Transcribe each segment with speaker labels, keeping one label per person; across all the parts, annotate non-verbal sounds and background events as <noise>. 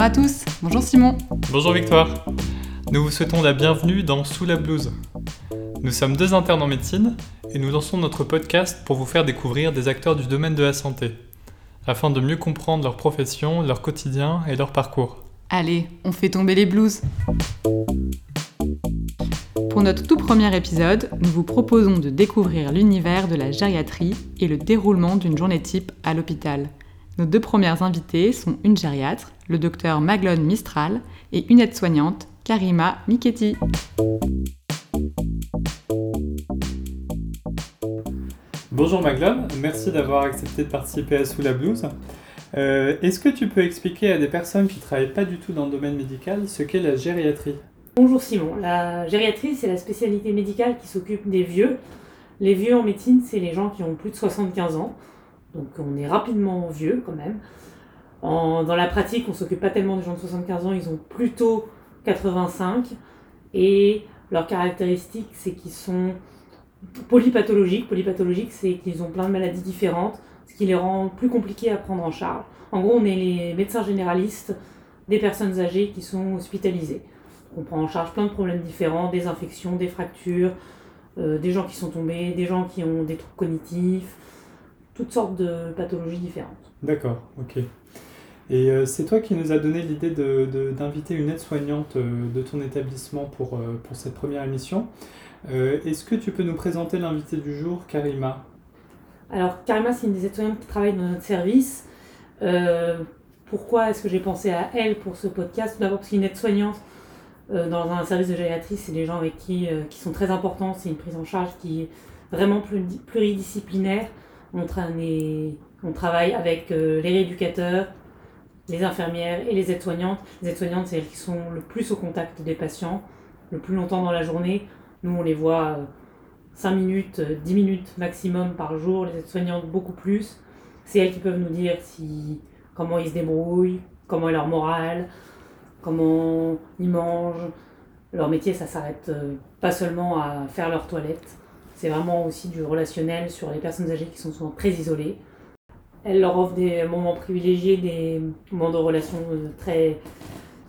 Speaker 1: Bonjour à tous, bonjour Simon.
Speaker 2: Bonjour Victoire. Nous vous souhaitons la bienvenue dans Sous la blouse. Nous sommes deux internes en médecine et nous lançons notre podcast pour vous faire découvrir des acteurs du domaine de la santé, afin de mieux comprendre leur profession, leur quotidien et leur parcours.
Speaker 1: Allez, on fait tomber les blues. Pour notre tout premier épisode, nous vous proposons de découvrir l'univers de la gériatrie et le déroulement d'une journée type à l'hôpital. Nos deux premières invitées sont une gériatre, le docteur Maglone Mistral, et une aide-soignante, Karima Miketti.
Speaker 2: Bonjour Maglone, merci d'avoir accepté de participer à Sous la blouse. Euh, Est-ce que tu peux expliquer à des personnes qui ne travaillent pas du tout dans le domaine médical ce qu'est la gériatrie?
Speaker 3: Bonjour Simon, la gériatrie c'est la spécialité médicale qui s'occupe des vieux. Les vieux en médecine c'est les gens qui ont plus de 75 ans, donc on est rapidement vieux quand même. Dans la pratique on s'occupe pas tellement des gens de 75 ans, ils ont plutôt 85 et leur caractéristique c'est qu'ils sont polypathologiques. Polypathologiques c'est qu'ils ont plein de maladies différentes, ce qui les rend plus compliqués à prendre en charge. En gros on est les médecins généralistes des personnes âgées qui sont hospitalisées. On prend en charge plein de problèmes différents, des infections, des fractures, euh, des gens qui sont tombés, des gens qui ont des troubles cognitifs, toutes sortes de pathologies différentes.
Speaker 2: D'accord, ok. Et euh, c'est toi qui nous as donné l'idée de- de- d'inviter une aide-soignante euh, de ton établissement pour, euh, pour cette première émission. Est-ce que tu peux nous présenter l'invité du jour, Karima?
Speaker 3: Alors, Karima, c'est une des aides-soignantes qui travaille dans notre service. Pourquoi est-ce que j'ai pensé à elle pour ce podcast? Tout d'abord parce qu'une aide-soignante dans un service de gériatrie, c'est des gens avec qui, qui sont très importants. C'est une prise en charge qui est vraiment pluri- pluridisciplinaire. On, travaille avec les rééducateurs, les infirmières et les aides-soignantes. Les aides-soignantes, c'est elles qui sont le plus au contact des patients, le plus longtemps dans la journée. Nous, on les voit euh, 5 minutes, euh, 10 minutes maximum par jour, les aides-soignantes beaucoup plus. C'est elles qui peuvent nous dire si, comment ils se débrouillent, comment est leur morale, comment ils mangent. Leur métier, ça s'arrête euh, pas seulement à faire leur toilette, c'est vraiment aussi du relationnel sur les personnes âgées qui sont souvent très isolées. Elles leur offrent des moments privilégiés, des moments de relation euh, très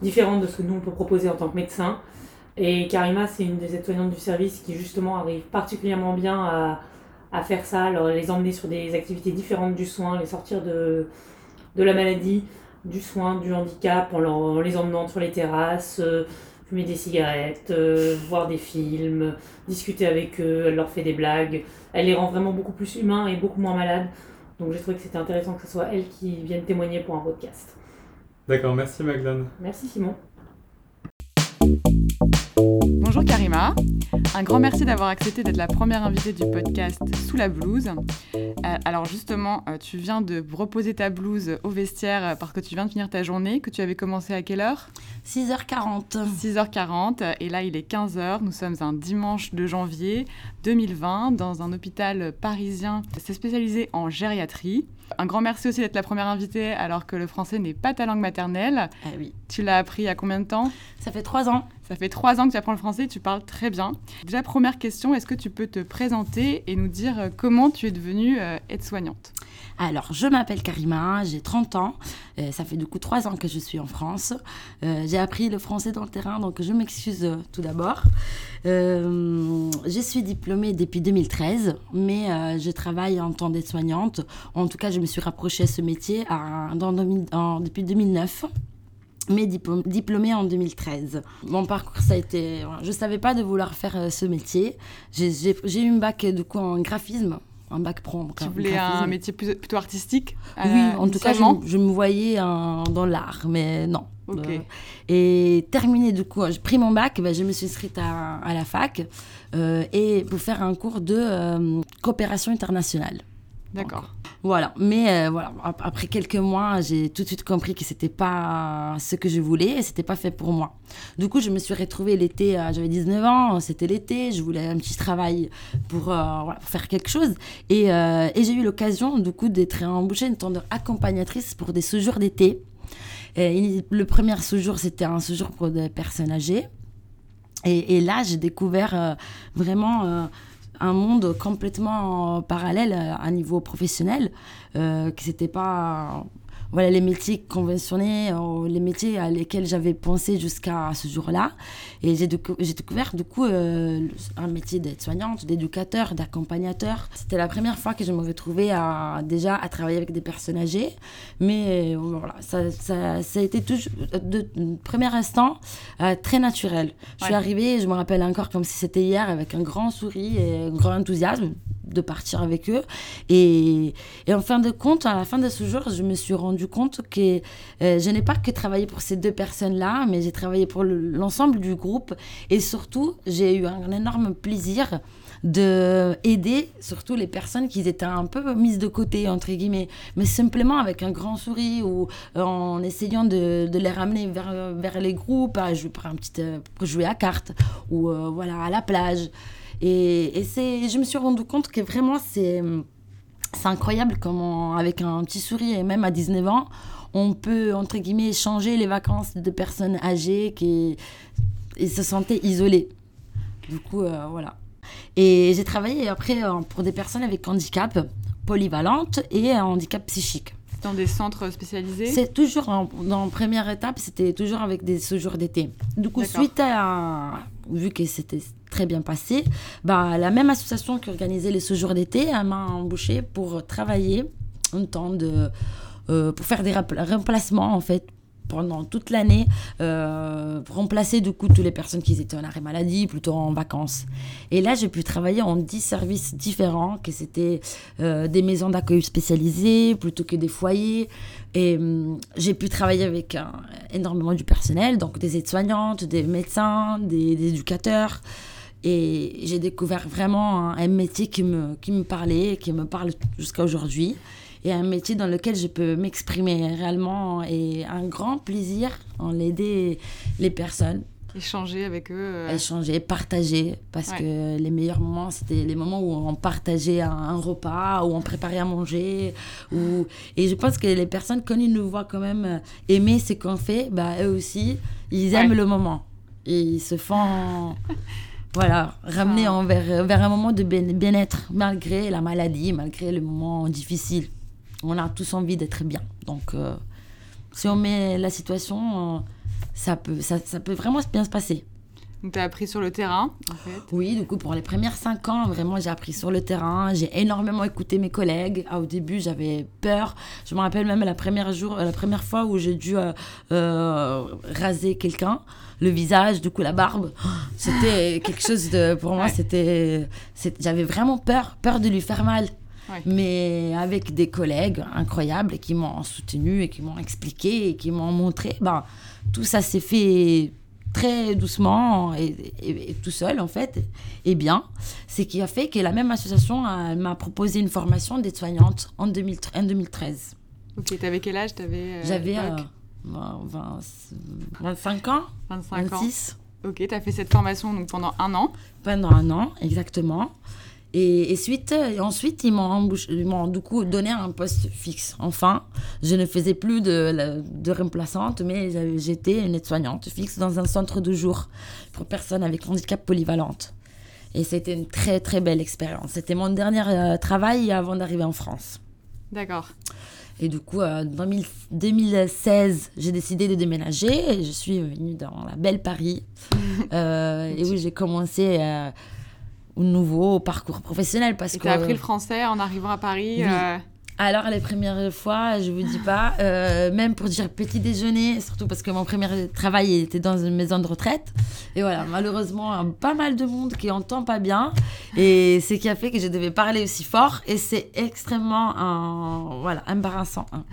Speaker 3: différents de ce que nous on peut proposer en tant que médecin. Et Karima, c'est une des aides-soignantes du service qui justement arrive particulièrement bien à, à faire ça, leur, les emmener sur des activités différentes du soin, les sortir de, de la maladie, du soin, du handicap, en les emmenant sur les terrasses, euh, fumer des cigarettes, euh, voir des films, discuter avec eux, elle leur fait des blagues. Elle les rend vraiment beaucoup plus humains et beaucoup moins malades. Donc j'ai trouvé que c'était intéressant que ce soit elle qui vienne témoigner pour un podcast.
Speaker 2: D'accord, merci Magdane.
Speaker 3: Merci Simon.
Speaker 1: Bonjour Karima, un grand merci d'avoir accepté d'être la première invitée du podcast Sous la blouse. Euh, alors justement, euh, tu viens de reposer ta blouse au vestiaire euh, parce que tu viens de finir ta journée, que tu avais commencé à quelle heure?
Speaker 4: 6h40.
Speaker 1: 6h40 et là il est 15h, nous sommes un dimanche de janvier 2020 dans un hôpital parisien c'est spécialisé en gériatrie. Un grand merci aussi d'être la première invitée alors que le français n'est pas ta langue maternelle.
Speaker 4: Ah oui.
Speaker 1: Tu l'as appris il y a combien de temps?
Speaker 4: Ça fait trois ans.
Speaker 1: Ça fait trois ans que tu apprends le français, tu parles très bien. Déjà première question, est-ce que tu peux te présenter et nous dire euh, comment tu es devenue euh, aide-soignante?
Speaker 4: Alors, je m'appelle Karima, j'ai 30 ans. Euh, ça fait du coup trois ans que je suis en France. Euh, j'ai appris le français dans le terrain, donc je m'excuse euh, tout d'abord. Je suis diplômée depuis 2013, mais je travaille en tant d'aide-soignante. En tout cas, je me suis rapprochée à ce métier à- dans 2000 en- depuis 2009 mais diplô- diplômée en 2013. Mon parcours, ça a été... Je ne savais pas de vouloir faire ce métier. J'ai- eu un bac du coup en graphisme, un bac pro
Speaker 1: Tu voulais un métier plutôt artistique
Speaker 4: Oui,
Speaker 1: euh,
Speaker 4: en tout cas, je, me voyais dans l'art, mais non. Euh, et terminé, du coup, j'ai pris mon bac, ben, je me suis inscrite à, à la fac euh, et pour faire un cours de euh, coopération internationale.
Speaker 1: D'accord.
Speaker 4: Voilà, mais euh, voilà, ap- après quelques mois, j'ai tout de suite compris que c'était pas ce que je voulais et c'était pas fait pour moi. Du coup, je me suis retrouvée l'été, euh, j'avais 19 ans, c'était l'été, je voulais un petit travail pour, euh, faire quelque chose et, euh, et j'ai eu l'occasion du coup d'être embauchée en tant qu'accompagnatrice pour des séjours d'été. Le premier séjour, c'était un séjour pour des personnes âgées. Et, là, j'ai découvert vraiment un monde complètement parallèle euh, à niveau professionnel, euh, que c'était pas voilà, les métiers conventionnés, euh, les métiers à lesquels j'avais pensé jusqu'à ce jour-là. Et j'ai découvert du coup euh, un métier d'aide-soignante, d'éducateur, d'accompagnateur. C'était la première fois que je me retrouvais à, déjà à travailler avec des personnes âgées. Mais voilà, ça, ça, a été toujours, de, premier instant, très naturel. Je suis arrivée, je me rappelle encore comme si c'était hier, avec un grand sourire et un grand enthousiasme de partir avec eux. Et, et, en fin de compte, à la fin de ce jour, je me suis rendu compte que euh, je n'ai pas que travaillé pour ces deux personnes-là, mais j'ai travaillé pour l'ensemble du groupe. Et surtout, j'ai eu un énorme plaisir de aider surtout les personnes qui étaient un peu mises de côté entre guillemets mais simplement avec un grand sourire ou en essayant de, les ramener vers, vers les groupes à jouer pour un petit euh, jouer à cartes ou euh, voilà à la plage et, c'est, je me suis rendu compte que vraiment, c'est, c'est incroyable comment, avec un petit sourire, et même à 19 ans, on peut, entre guillemets, changer les vacances de personnes âgées qui se sentaient isolées. Du coup, euh, voilà. Et j'ai travaillé après euh, pour des personnes avec handicap polyvalente et handicap psychique.
Speaker 1: Dans des centres spécialisés
Speaker 4: C'est toujours, en, dans première étape, c'était toujours avec des séjours d'été. Du coup, suite à, vu que c'était très bien passé, bah, la même association qui organisait les séjours d'été m'a embauché pour travailler un temps de, euh, pour faire des remplacements en fait pendant toute l'année euh, remplacer du coup toutes les personnes qui étaient en arrêt maladie, plutôt en vacances. Et là, j'ai pu travailler en 10 services différents, que c'était euh, des maisons d'accueil spécialisées plutôt que des foyers. Et hum, j'ai pu travailler avec énormément du personnel, donc des aides-soignantes, des médecins, des, éducateurs. Et j'ai découvert vraiment un, métier qui me, qui me parlait, qui me parle jusqu'à aujourd'hui et un métier dans lequel je peux m'exprimer réellement et un grand plaisir en aider les personnes.
Speaker 1: Échanger avec eux. Euh.
Speaker 4: Échanger, partager, parce que les meilleurs moments, c'était les moments où on partageait un, repas, où on préparait à manger. Où... Et je pense que les personnes, quand ils nous voient quand même aimer ce qu'on fait, bah, eux aussi, ils aiment le moment. Et ils se font... <laughs> voilà, ramener vers, vers un moment de bien-être, malgré la maladie, malgré le moment difficile on a tous envie d'être bien. Donc, euh, si on met la situation, euh, ça, peut, ça, peut vraiment bien se passer.
Speaker 1: Donc, tu as appris sur le terrain, en fait
Speaker 4: Oui, du coup, pour les premières cinq ans, vraiment, j'ai appris sur le terrain. J'ai énormément écouté mes collègues. Ah, au début, j'avais peur. Je me rappelle même la première, jour, la première fois où j'ai dû euh, raser quelqu'un, le visage, du coup, la barbe. C'était <laughs> quelque chose de. Pour moi, c'était. J'avais vraiment peur, peur de lui faire mal mais avec des collègues incroyables qui m'ont soutenu et qui m'ont expliqué et qui m'ont montré. Ben, tout ça s'est fait très doucement et, tout seul en fait. Et bien ce qui a fait que la même association m'a proposé une formation d'aide-soignante en, 2013
Speaker 1: ok t'avais quel âge?
Speaker 4: Euh, j'avais 25 ans.
Speaker 1: 25 26 ans. ok t'as fait cette formation donc pendant un an.
Speaker 4: Pendant un an exactement et, suite, et ensuite, ils m'ont, du coup donné un poste fixe. Enfin, je ne faisais plus de, de remplaçante, mais j'étais une aide-soignante fixe dans un centre de jour pour personnes avec handicap polyvalente. Et c'était une très très belle expérience. C'était mon dernier euh, travail avant d'arriver en France.
Speaker 1: D'accord.
Speaker 4: Et du coup, en 2016, j'ai décidé de déménager et je suis venue dans la belle Paris. <laughs> euh, et oui, j'ai commencé euh, nouveau parcours professionnel parce que.
Speaker 1: Tu as appris le français en arrivant à Paris. Euh,
Speaker 4: alors, les premières fois, je vous dis pas, euh, même pour dire petit déjeuner, surtout parce que mon premier travail était dans une maison de retraite. Et voilà, malheureusement, pas mal de monde qui entend pas bien. Et ce qui a fait que je devais parler aussi fort. Et c'est extrêmement voilà, embarrassant. Hein.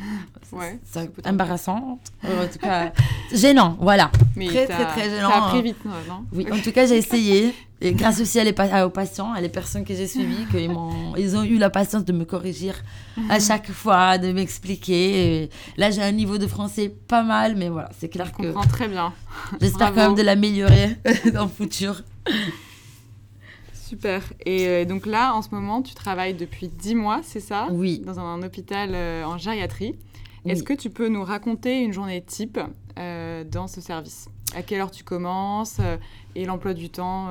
Speaker 1: Ouais.
Speaker 4: embarrassant. En tout cas, <laughs> gênant, voilà. très, très, très gênant.
Speaker 1: Ça appris vite, non?
Speaker 4: Oui, en tout cas, j'ai essayé. <laughs> Et grâce aussi à les, aux patients, à les personnes que j'ai suivies, qu'ils m'ont, ils ont eu la patience de me corriger à chaque fois, de m'expliquer. Là, j'ai un niveau de français pas mal, mais voilà, c'est clair
Speaker 1: que. Je comprends très bien. <laughs>
Speaker 4: J'espère quand même de l'améliorer <laughs> dans le futur.
Speaker 1: Super. Et euh, donc là, en ce moment, tu travailles depuis 10 mois, c'est ça?
Speaker 4: Oui.
Speaker 1: Dans un hôpital euh, en gériatrie. Est-ce que tu peux nous raconter une journée type euh, dans ce service? À quelle heure tu commences et l'emploi du temps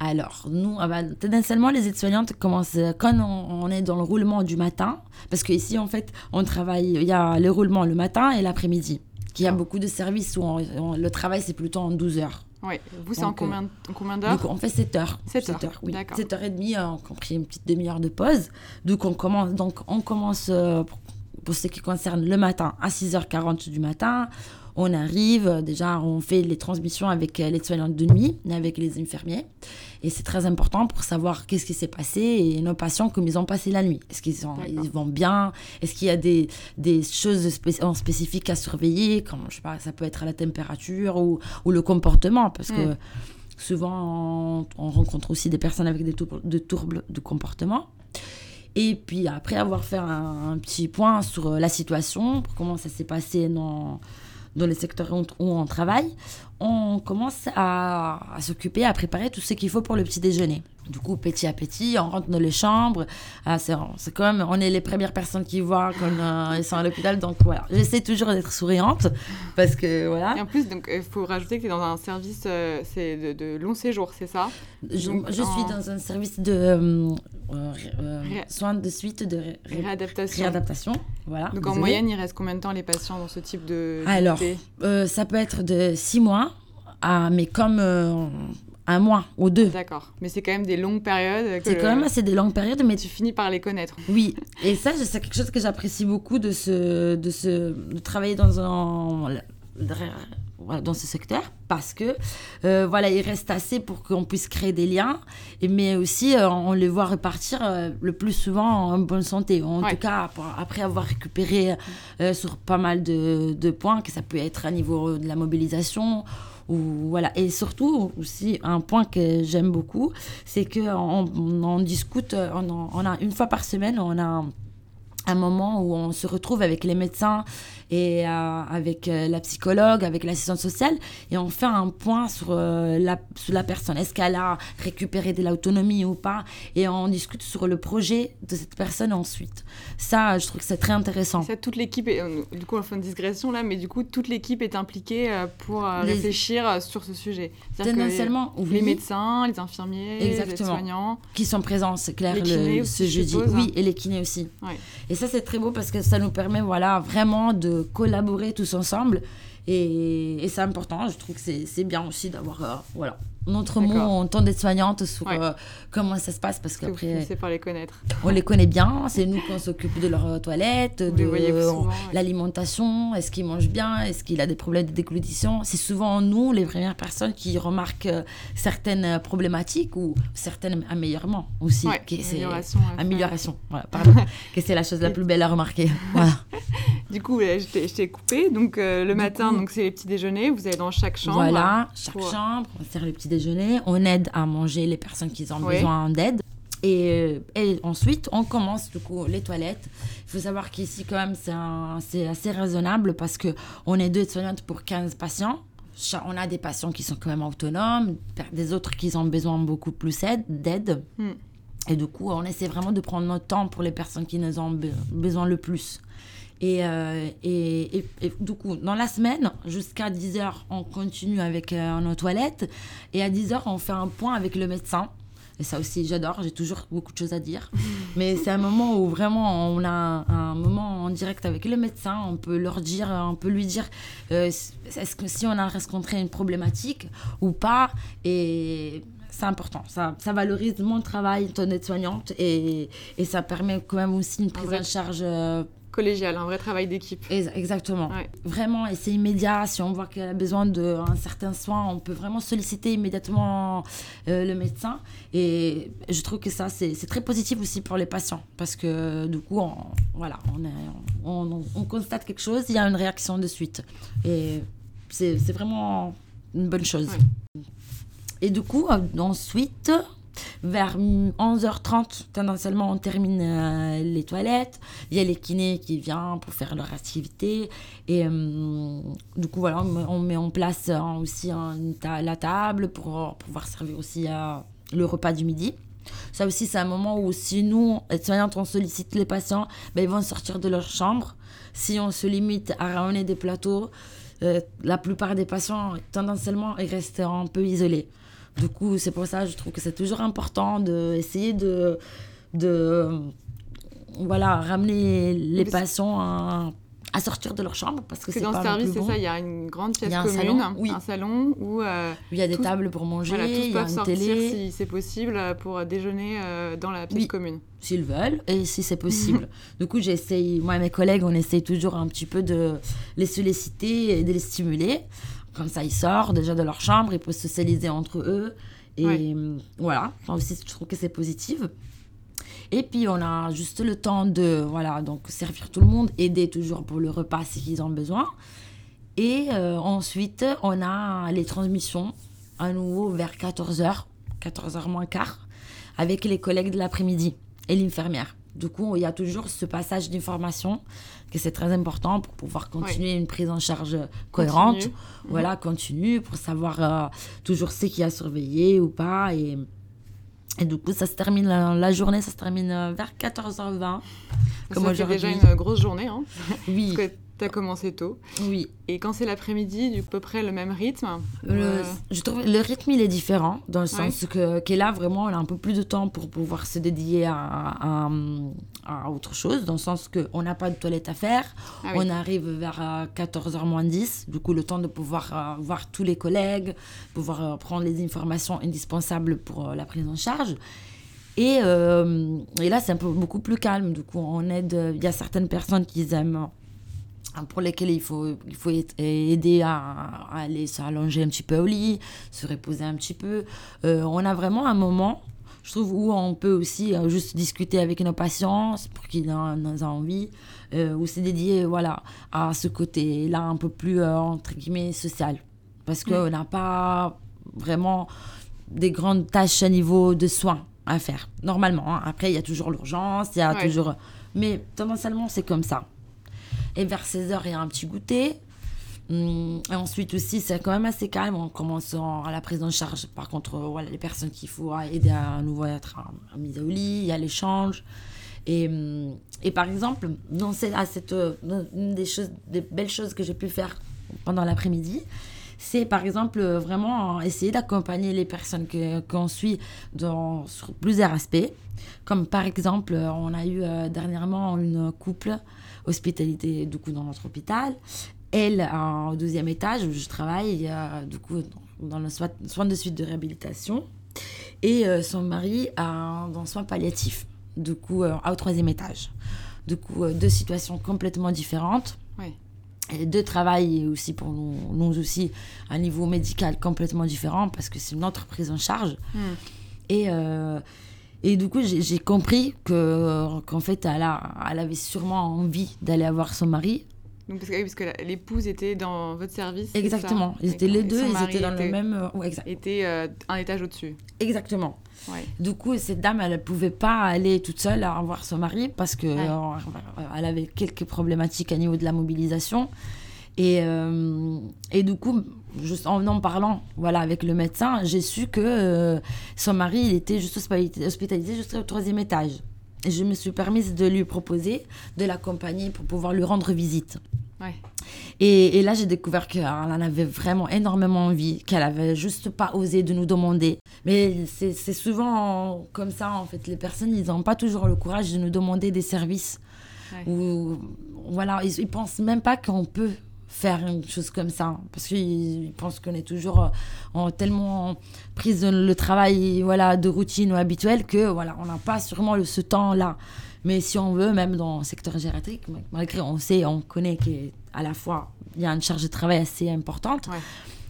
Speaker 4: Alors, nous, ah bah, tendanciellement, les aides-soignantes commencent quand on, on est dans le roulement du matin, parce qu'ici, en fait, on travaille, il y a le roulement le matin et l'après-midi. Il y a beaucoup de services où on- on- le travail, c'est plutôt en 12 heures.
Speaker 1: Oui. Vous, c'est en
Speaker 4: euh,
Speaker 1: combien, en combien d'heures
Speaker 4: on fait 7 heures.
Speaker 1: 7 heures,
Speaker 4: oui.
Speaker 1: d'accord.
Speaker 4: 7h30, euh, on a pris une petite demi-heure de pause. Donc on commence, donc on commence euh, pour, pour ce qui concerne le matin à 6h40 du matin. On arrive, déjà on fait les transmissions avec euh, les soignantes de nuit, avec les infirmiers. Et c'est très important pour savoir qu'est-ce qui s'est passé et nos patients, comme ils ont passé la nuit. Est-ce qu'ils ils vont bien? Est-ce qu'il y a des, des choses spé- en spécifiques à surveiller? Comme, je sais pas, ça peut être la température ou, ou le comportement. Parce que
Speaker 1: Mm.
Speaker 4: souvent, on, on rencontre aussi des personnes avec des troubles de, troubles de comportement. Et puis après avoir fait un, un petit point sur euh, la situation, comment ça s'est passé dans, dans les secteurs où on, travaille, on commence à s'occuper, à préparer tout ce qu'il faut pour le petit déjeuner. Du coup, petit à petit, on rentre dans les chambres. Ah, c'est c'est comme, on est les premières personnes qui voient quand euh, ils sont à l'hôpital. Donc voilà, j'essaie toujours d'être souriante parce que voilà.
Speaker 1: Et en plus, donc, il faut rajouter que tu es dans un service euh, c'est de, de long séjour, c'est ça?
Speaker 4: Je,
Speaker 1: Donc,
Speaker 4: je
Speaker 1: en-
Speaker 4: suis dans un service de euh, euh, euh,
Speaker 1: Ré-
Speaker 4: soins de suite, de ré- ré-
Speaker 1: Réadaptation.
Speaker 4: réadaptation. Voilà.
Speaker 1: Donc en moyenne, il reste combien de temps les patients dans ce type de
Speaker 4: Alors, Euh, ça peut être de six mois, à, mais comme euh, un mois ou deux.
Speaker 1: D'accord. Mais c'est quand même des longues périodes.
Speaker 4: C'est quand
Speaker 1: le-
Speaker 4: même assez des longues périodes, mais
Speaker 1: Tu finis par les connaître.
Speaker 4: oui. Et ça, c'est quelque chose que j'apprécie beaucoup de, ce, de, ce, de travailler dans un dans ce secteur parce que euh, voilà il reste assez pour qu'on puisse créer des liens mais aussi euh, on les voit repartir euh, le plus souvent en bonne santé en
Speaker 1: Ouais.
Speaker 4: tout cas ap- après avoir récupéré sur pas mal de, de points que ça peut être à niveau de la mobilisation et surtout aussi un point que j'aime beaucoup c'est que on, discute une fois par semaine on a un moment où on se retrouve avec les médecins et euh, avec euh, la psychologue, avec l'assistante sociale, et on fait un point sur, euh, la, sur la personne. Est-ce qu'elle a récupéré de l'autonomie ou pas? Et on discute sur le projet de cette personne ensuite. Ça, je trouve que c'est très intéressant.
Speaker 1: Ça, toute l'équipe, est- du coup, on fait une digression là, mais du coup, toute l'équipe est impliquée pour
Speaker 4: Les-
Speaker 1: réfléchir sur ce sujet. Que
Speaker 4: Tendanciellement,
Speaker 1: les,
Speaker 4: oui,
Speaker 1: les médecins, les infirmiers, les aides-soignants.
Speaker 4: qui sont présents, c'est clair, le- ce
Speaker 1: je
Speaker 4: jeudi.
Speaker 1: suppose,
Speaker 4: Oui,
Speaker 1: hein.
Speaker 4: et les kinés aussi.
Speaker 1: Ouais.
Speaker 4: Et ça, c'est très beau parce que ça nous permet voilà, vraiment de collaborer tous ensemble. Et, c'est important. Je trouve que c'est c'est bien aussi d'avoir euh, voilà, notre mot en tant d'être-soignante sur
Speaker 1: Ouais.
Speaker 4: euh, comment ça se passe parce qu'après,
Speaker 1: finissez par les connaître.
Speaker 4: on les connaît bien. C'est nous qu'on s'occupe de leur toilette,
Speaker 1: Vous
Speaker 4: de
Speaker 1: ouais.
Speaker 4: l'alimentation. Est-ce qu'il mange bien Est-ce qu'il a des problèmes de déglutition? C'est souvent nous, les premières personnes, qui remarquent euh, certaines problématiques ou certains améliorements aussi.
Speaker 1: Ouais,
Speaker 4: c'est-
Speaker 1: amélioration.
Speaker 4: Amélioration, voilà, <laughs> pardon. que c'est la chose la plus belle à remarquer. <laughs> Voilà. <laughs>
Speaker 1: Du coup, euh, je t'ai- coupé. Donc euh, le
Speaker 4: Du
Speaker 1: matin,
Speaker 4: coup-
Speaker 1: donc c'est les petits déjeuners. Vous allez dans chaque chambre.
Speaker 4: Voilà, chaque
Speaker 1: pour-
Speaker 4: chambre, on sert le petit déjeuner, on aide à manger les personnes qui ont besoin d'aide. Et, euh, et ensuite, on commence du coup les toilettes. Il faut savoir qu'ici, quand même, c'est assez raisonnable parce que on est deux soignantes pour 15 patients. On a des patients qui sont quand même autonomes, des autres qui ont besoin beaucoup plus aide- d'aide.
Speaker 1: Hmm.
Speaker 4: Et du coup, on essaie vraiment de prendre notre temps pour les personnes qui nous ont be- besoin le plus. Et, euh, et, et- et du coup, dans la semaine, jusqu'à 10h, on continue avec euh, nos toilettes. Et à 10h, on fait un point avec le médecin. Et ça aussi, j'adore, j'ai toujours beaucoup de choses à dire. <laughs> Mais c'est un moment où vraiment on a un, un moment en direct avec le médecin. On peut leur dire, on peut lui dire euh, est-ce que si on a rencontré une problématique ou pas. Et c'est important. Ça, ça valorise mon travail en aide-soignante et, et ça permet quand même aussi une prise en charge.
Speaker 1: Collégial, un vrai travail d'équipe.
Speaker 4: Ex- Exactement.
Speaker 1: Ouais.
Speaker 4: Vraiment, et c'est immédiat. Si on voit qu'elle a besoin d'un certain soin, on peut vraiment solliciter immédiatement euh, le médecin. Et je trouve que ça, c'est très positif aussi pour les patients. Parce que du coup, on, voilà, on, est- on, on constate quelque chose, il y a une réaction de suite. Et c'est vraiment une bonne chose.
Speaker 1: Ouais.
Speaker 4: Et du coup, euh, ensuite, vers 11h30, tendanciellement, on termine euh, les toilettes. Il y a les kinés qui viennent pour faire leur activité. Et euh, du coup, voilà, on met- en place euh, aussi la table pour pouvoir servir aussi le repas du midi. Ça aussi, c'est un moment où si nous, aides-soignantes, on sollicite les patients, ben, ils vont sortir de leur chambre. Si on se limite à ramener des plateaux, la plupart des patients, tendanciellement, ils restent un peu isolés. Du coup, c'est pour ça que je trouve que c'est toujours important d'essayer de, de voilà, ramener les patients à, à sortir de leur chambre parce que c'est
Speaker 1: dans
Speaker 4: pas
Speaker 1: ce service, c'est
Speaker 4: bon.
Speaker 1: ça, il y a une grande pièce
Speaker 4: Il y a un
Speaker 1: commune,
Speaker 4: salon, oui.
Speaker 1: un salon où euh,
Speaker 4: Il y a des
Speaker 1: tous-
Speaker 4: tables pour manger,
Speaker 1: voilà, tous
Speaker 4: il y a
Speaker 1: peuvent
Speaker 4: une
Speaker 1: sortir
Speaker 4: télé,
Speaker 1: si c'est possible pour déjeuner euh, dans la pièce
Speaker 4: Oui.
Speaker 1: commune.
Speaker 4: s'ils veulent, et si c'est possible. <laughs> du coup, j'essaye, moi et mes collègues, on essaye toujours un petit peu de les solliciter et de les stimuler. Comme ça, ils sortent déjà de leur chambre, ils peuvent socialiser entre eux. Et
Speaker 1: Ouais.
Speaker 4: euh, voilà, ça aussi, je trouve que c'est positif. Et puis, on a juste le temps de, voilà, donc servir tout le monde, aider toujours pour le repas s'ils ont besoin. Et euh, ensuite, on a les transmissions à nouveau vers 14h, 14h moins quart, avec les collègues de l'après-midi et l'infirmière. Du coup, il y a toujours ce passage d'information que c'est très important pour pouvoir continuer une prise en charge cohérente.
Speaker 1: Continue.
Speaker 4: Voilà, continue pour savoir euh, toujours ce qui a surveillé ou pas. Et, et du coup, ça se termine, la, la journée, ça se termine euh, vers 14h20. Comme
Speaker 1: ça fait déjà une grosse journée, hein,
Speaker 4: Oui,
Speaker 1: parce que tu as commencé tôt.
Speaker 4: oui.
Speaker 1: Et quand c'est l'après-midi, du coup, à peu près le même rythme.
Speaker 4: Le,
Speaker 1: euh,
Speaker 4: Je trouve le rythme il est différent dans le
Speaker 1: Ouais.
Speaker 4: sens que qu'est là vraiment on a un peu plus de temps pour pouvoir se dédier à, à, à autre chose dans le sens que on n'a pas de toilette à faire
Speaker 1: ah oui.
Speaker 4: on arrive vers euh, 14h moins 10 du coup le temps de pouvoir euh, voir tous les collègues pouvoir euh, prendre les informations indispensables pour euh, la prise en charge et, euh, et là c'est un peu beaucoup plus calme du coup on aide il y a certaines personnes qui aiment pour lesquels il faut, il faut être- aider à, à aller s'allonger un petit peu au lit, se reposer un petit peu. Euh, on a vraiment un moment, je trouve, où on peut aussi euh, juste discuter avec nos patients pour qu'ils en en aient envie, euh, ou se dédier voilà, à ce côté-là un peu plus, euh, entre guillemets, social. Parce qu'on n'a pas vraiment des grandes tâches à niveau de soins à faire, normalement. hein. Après, il y a toujours l'urgence, il y a
Speaker 1: Ouais.
Speaker 4: toujours... Mais tendanciellement, c'est comme ça. Et vers 16h, il y a un petit goûter. Hum, et ensuite aussi, c'est quand même assez calme. On commence en- à la prise en charge. Par contre, euh, voilà, les personnes qu'il faut aider à nouveau à être à- à mise au lit, il y a l'échange. Et, hum, et par exemple, dans cette, euh, une des, choses, des belles choses que j'ai pu faire pendant l'après-midi, c'est par exemple euh, vraiment essayer d'accompagner les personnes qu'on suit dans, sur plusieurs aspects. Comme par exemple, euh, on a eu euh, dernièrement une couple hospitalité du coup dans notre hôpital. Elle euh, au deuxième étage où je travaille, du coup dans le soin, de suite de réhabilitation. Et son mari dans soins palliatifs, du coup au troisième étage. Du coup, deux situations complètement différentes.
Speaker 1: Ouais.
Speaker 4: Et deux travails aussi pour nous, nous aussi à niveau médical complètement différent parce que c'est notre prise en charge.
Speaker 1: Hmm.
Speaker 4: Et, euh, et du coup, j'ai compris que qu'en fait, elle, a, elle avait sûrement envie d'aller avoir son mari.
Speaker 1: Donc, parce que, oui, parce que la- l'épouse était dans votre service.
Speaker 4: Exactement. Ils étaient les deux, ils étaient dans le même. euh, ouais, exact.
Speaker 1: était euh, un étage au-dessus.
Speaker 4: Exactement.
Speaker 1: Ouais.
Speaker 4: Du coup, cette dame, elle ne pouvait pas aller toute seule à voir son mari parce que
Speaker 1: Ouais.
Speaker 4: euh, elle avait quelques problématiques à niveau de la mobilisation. Et, euh, et du coup, juste en en parlant voilà, avec le médecin, j'ai su que euh, son mari, il était juste hospitalisé, hospitalisé jusqu'au troisième étage. Je me suis permise de lui proposer de l'accompagner pour pouvoir lui rendre visite.
Speaker 1: Ouais.
Speaker 4: Et, et là, j'ai découvert qu'elle en avait vraiment énormément envie, qu'elle avait juste pas osé de nous demander. Mais c'est c'est souvent comme ça, en fait. Les personnes, ils n'ont pas toujours le courage de nous demander des services.
Speaker 1: Ouais.
Speaker 4: Ou, voilà, ils, ils pensent même pas qu'on peut faire une chose comme ça. Parce qu'ils ils pensent qu'on est toujours euh, en, tellement prise dans le travail voilà, de routine ou habituel que voilà, on n'a pas sûrement le, ce temps-là. Mais si on veut, même dans le secteur gériatrique, malgré on sait, on connaît qu'à la fois, il y a une charge de travail assez importante,
Speaker 1: Ouais.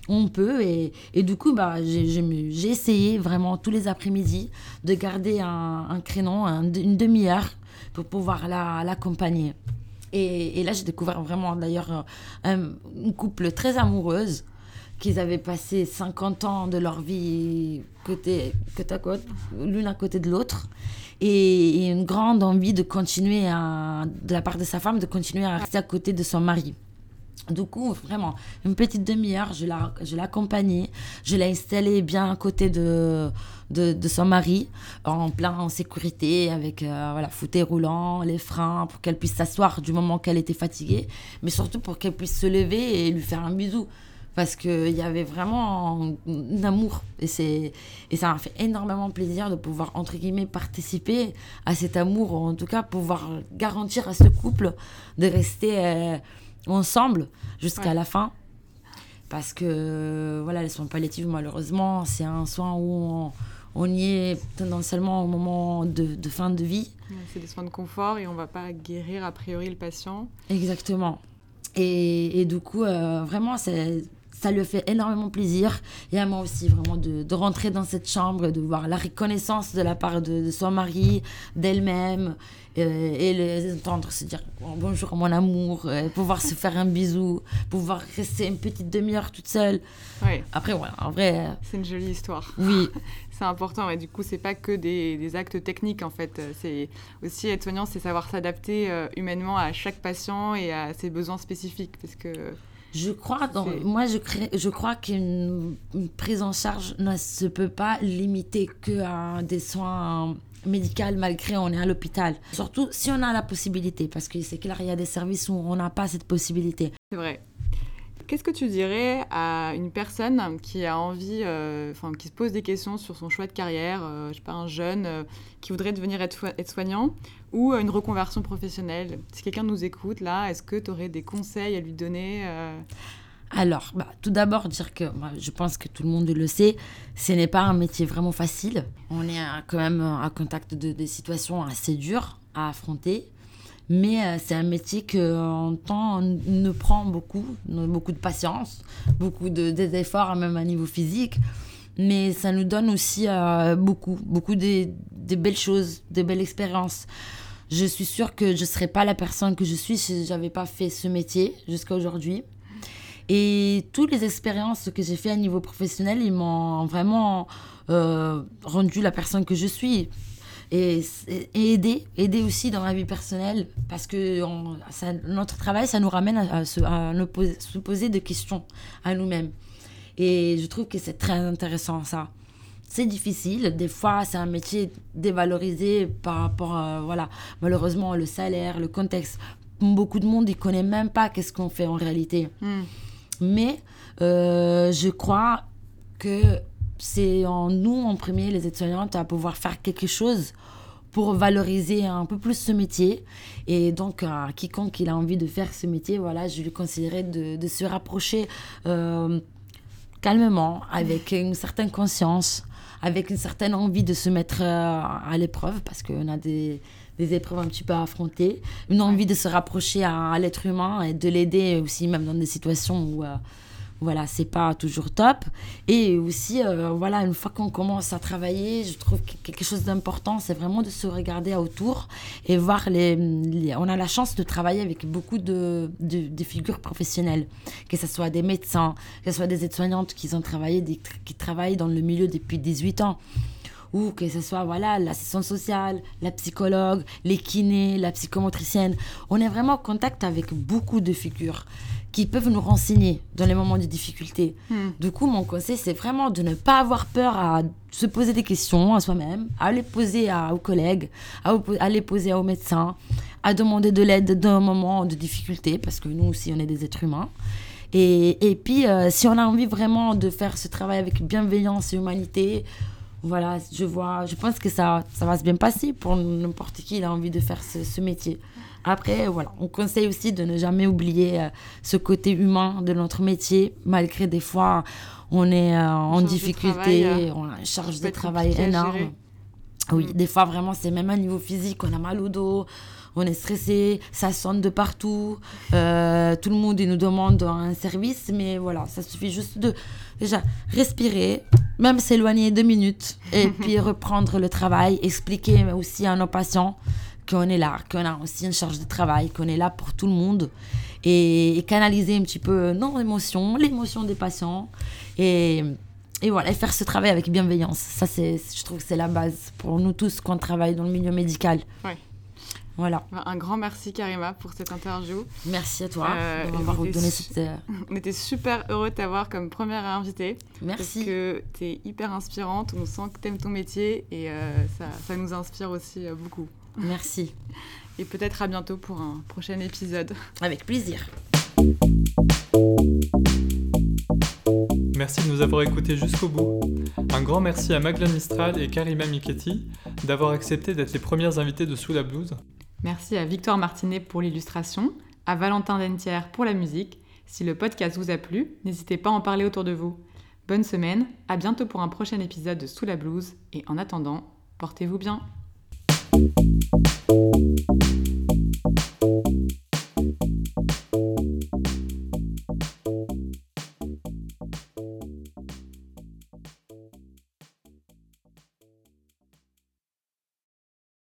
Speaker 4: on peut. Et, et du coup, bah, j'ai essayé vraiment tous les après-midi de garder un, un créneau, un- une demi-heure pour pouvoir la- l'accompagner. Et, là, j'ai découvert vraiment d'ailleurs un, couple très amoureuse qu'ils avaient passé 50 ans de leur vie côté, côte à côte, l'une à côté de l'autre. Et, une grande envie de continuer, à, de la part de sa femme, de continuer à rester à côté de son mari. Du coup, vraiment, une petite demi-heure, je la- je l'accompagnais, je l'ai installée bien à côté de, de, de son mari, en plein en sécurité, avec euh, voilà, fauteuil roulant, les freins, pour qu'elle puisse s'asseoir du moment qu'elle était fatiguée, mais surtout pour qu'elle puisse se lever et lui faire un bisou. parce qu'il y avait vraiment un, amour. Et, c'est, et ça m'a fait énormément plaisir de pouvoir, entre guillemets, participer à cet amour, ou en tout cas pouvoir garantir à ce couple de rester euh, ensemble jusqu'à la fin. Parce que, voilà, les soins palliatifs, malheureusement, c'est un soin où on, y est tendanciellement au moment de, de fin de vie.
Speaker 1: C'est des soins de confort et on ne va pas guérir a priori le patient.
Speaker 4: Exactement. Et, et, du coup, euh, vraiment, c'est ça lui fait énormément plaisir. Et à moi aussi, vraiment, de, de, rentrer dans cette chambre, de voir la reconnaissance de la part de, son mari, d'elle-même, euh, et les entendre se dire oh, bonjour mon amour, euh, pouvoir se faire un bisou, pouvoir rester une petite demi-heure toute seule.
Speaker 1: Oui.
Speaker 4: Après, voilà, en vrai. Euh,
Speaker 1: c'est une jolie histoire.
Speaker 4: Oui. <laughs>
Speaker 1: c'est important. Et du coup, c'est pas que des, des, actes techniques, en fait. C'est aussi être soignant, c'est savoir s'adapter humainement à chaque patient et à ses besoins spécifiques. Parce que.
Speaker 4: Je crois, moi, je, je crois qu'une prise en charge ne se peut pas limiter que à des soins médicaux malgré on est à l'hôpital. Surtout si on a la possibilité, parce que c'est clair, il y a des services où on n'a pas cette possibilité.
Speaker 1: C'est vrai. Qu'est-ce que tu dirais à une personne qui a envie, euh, enfin qui se pose des questions sur son choix de carrière, euh, je sais pas, un jeune euh, qui voudrait devenir aide-soignant ou une reconversion professionnelle? Si quelqu'un nous écoute là, est-ce que tu aurais des conseils à lui donner
Speaker 4: alors, bah, tout d'abord, dire que je pense que tout le monde le sait, ce n'est pas un métier vraiment facile. On est quand même à contact de, des situations assez dures à affronter. Mais euh, c'est un métier en temps ne prend beaucoup, beaucoup de patience, beaucoup d'efforts, même à niveau physique. Mais ça nous donne aussi euh, beaucoup, beaucoup de, belles choses, de belles expériences. Je suis sûre que je ne serais pas la personne que je suis si je n'avais pas fait ce métier jusqu'à aujourd'hui. Et toutes les expériences que j'ai fait à niveau professionnel, ils m'ont vraiment euh, rendu la personne que je suis et, aider, aider aussi dans ma vie personnelle, parce que notre travail, ça nous ramène à, se, poser, des questions à nous-mêmes. Et je trouve que c'est très intéressant ça. C'est difficile, des fois c'est un métier dévalorisé par rapport à, voilà, malheureusement, le salaire, le contexte. Beaucoup de monde ne connaît même pas qu'est-ce qu'on fait en réalité. Hmm. Mais euh, je crois que c'est en nous, en premier, les aides-soignantes, à pouvoir faire quelque chose pour valoriser un peu plus ce métier. Et donc, à quiconque a envie de faire ce métier, voilà, je lui conseillerais de, de se rapprocher euh, calmement, avec une certaine conscience, avec une certaine envie de se mettre euh, à l'épreuve, parce qu'on a des, des, épreuves un petit peu à affronter, une envie de se rapprocher à, l'être humain et de l'aider aussi, même dans des situations où... Euh, voilà, c'est pas toujours top. Et aussi, euh, voilà, une fois qu'on commence à travailler, je trouve que quelque chose d'important, c'est vraiment de se regarder autour et voir les, On a la chance de travailler avec beaucoup de, de, figures professionnelles, que ce soit des médecins, que ce soit des aides-soignantes qui ont travaillé, qui travaillent dans le milieu depuis 18 ans ou que ce soit voilà l'assistante sociale, la psychologue, les kinés, la psychomotricienne. On est vraiment en contact avec beaucoup de figures qui peuvent nous renseigner dans les moments de difficulté. Hmm. Du coup, mon conseil, c'est vraiment de ne pas avoir peur à se poser des questions à soi-même, à les poser à, aux collègues, à, les poser aux médecins, à demander de l'aide dans un moment de difficulté, parce que nous aussi, on est des êtres humains. Et, et puis, euh, si on a envie vraiment de faire ce travail avec bienveillance et humanité, voilà, je vois, je pense que ça, ça va se bien passer pour n'importe qui, il a envie de faire ce, ce métier. Après, voilà, on conseille aussi de ne jamais oublier euh, ce côté humain de notre métier, malgré des fois on est euh, en difficulté, euh, on a une charge de travail énorme. Oui, des fois vraiment c'est même à niveau physique, on a mal au dos, on est stressé, ça sonne de partout, tout le monde nous demande un service, mais voilà, ça suffit juste de déjà respirer, même s'éloigner deux minutes et <laughs> puis reprendre le travail, expliquer aussi à nos patients qu'on est là, qu'on a aussi une charge de travail, qu'on est là pour tout le monde et, canaliser un petit peu nos émotions, l'émotion des patients et, et voilà, et faire ce travail avec bienveillance. Ça, c'est, je trouve que c'est la base pour nous tous quand on travaille dans le milieu médical. Voilà.
Speaker 1: Un grand merci Karima pour cette interview.
Speaker 4: Merci à toi euh, de m'avoir donné cette... Euh, <laughs>
Speaker 1: on était super heureux de t'avoir comme première invitée.
Speaker 4: Merci.
Speaker 1: Parce que tu es hyper inspirante, on sent que tu aimes ton métier et euh, ça, ça, nous inspire aussi beaucoup.
Speaker 4: Merci. <laughs>
Speaker 1: Et peut-être à bientôt pour un prochain épisode.
Speaker 4: Avec plaisir.
Speaker 2: Merci de nous avoir écoutés jusqu'au bout. Un grand merci à Magdalene Mistral et Karima Miketti d'avoir accepté d'être les premières invitées de Sous la blouse.
Speaker 1: Merci à Victor Martinet pour l'illustration, à Valentin Dentière pour la musique. Si le podcast vous a plu, n'hésitez pas à en parler autour de vous. Bonne semaine, à bientôt pour un prochain épisode de Sous la blouse et en attendant, portez-vous bien.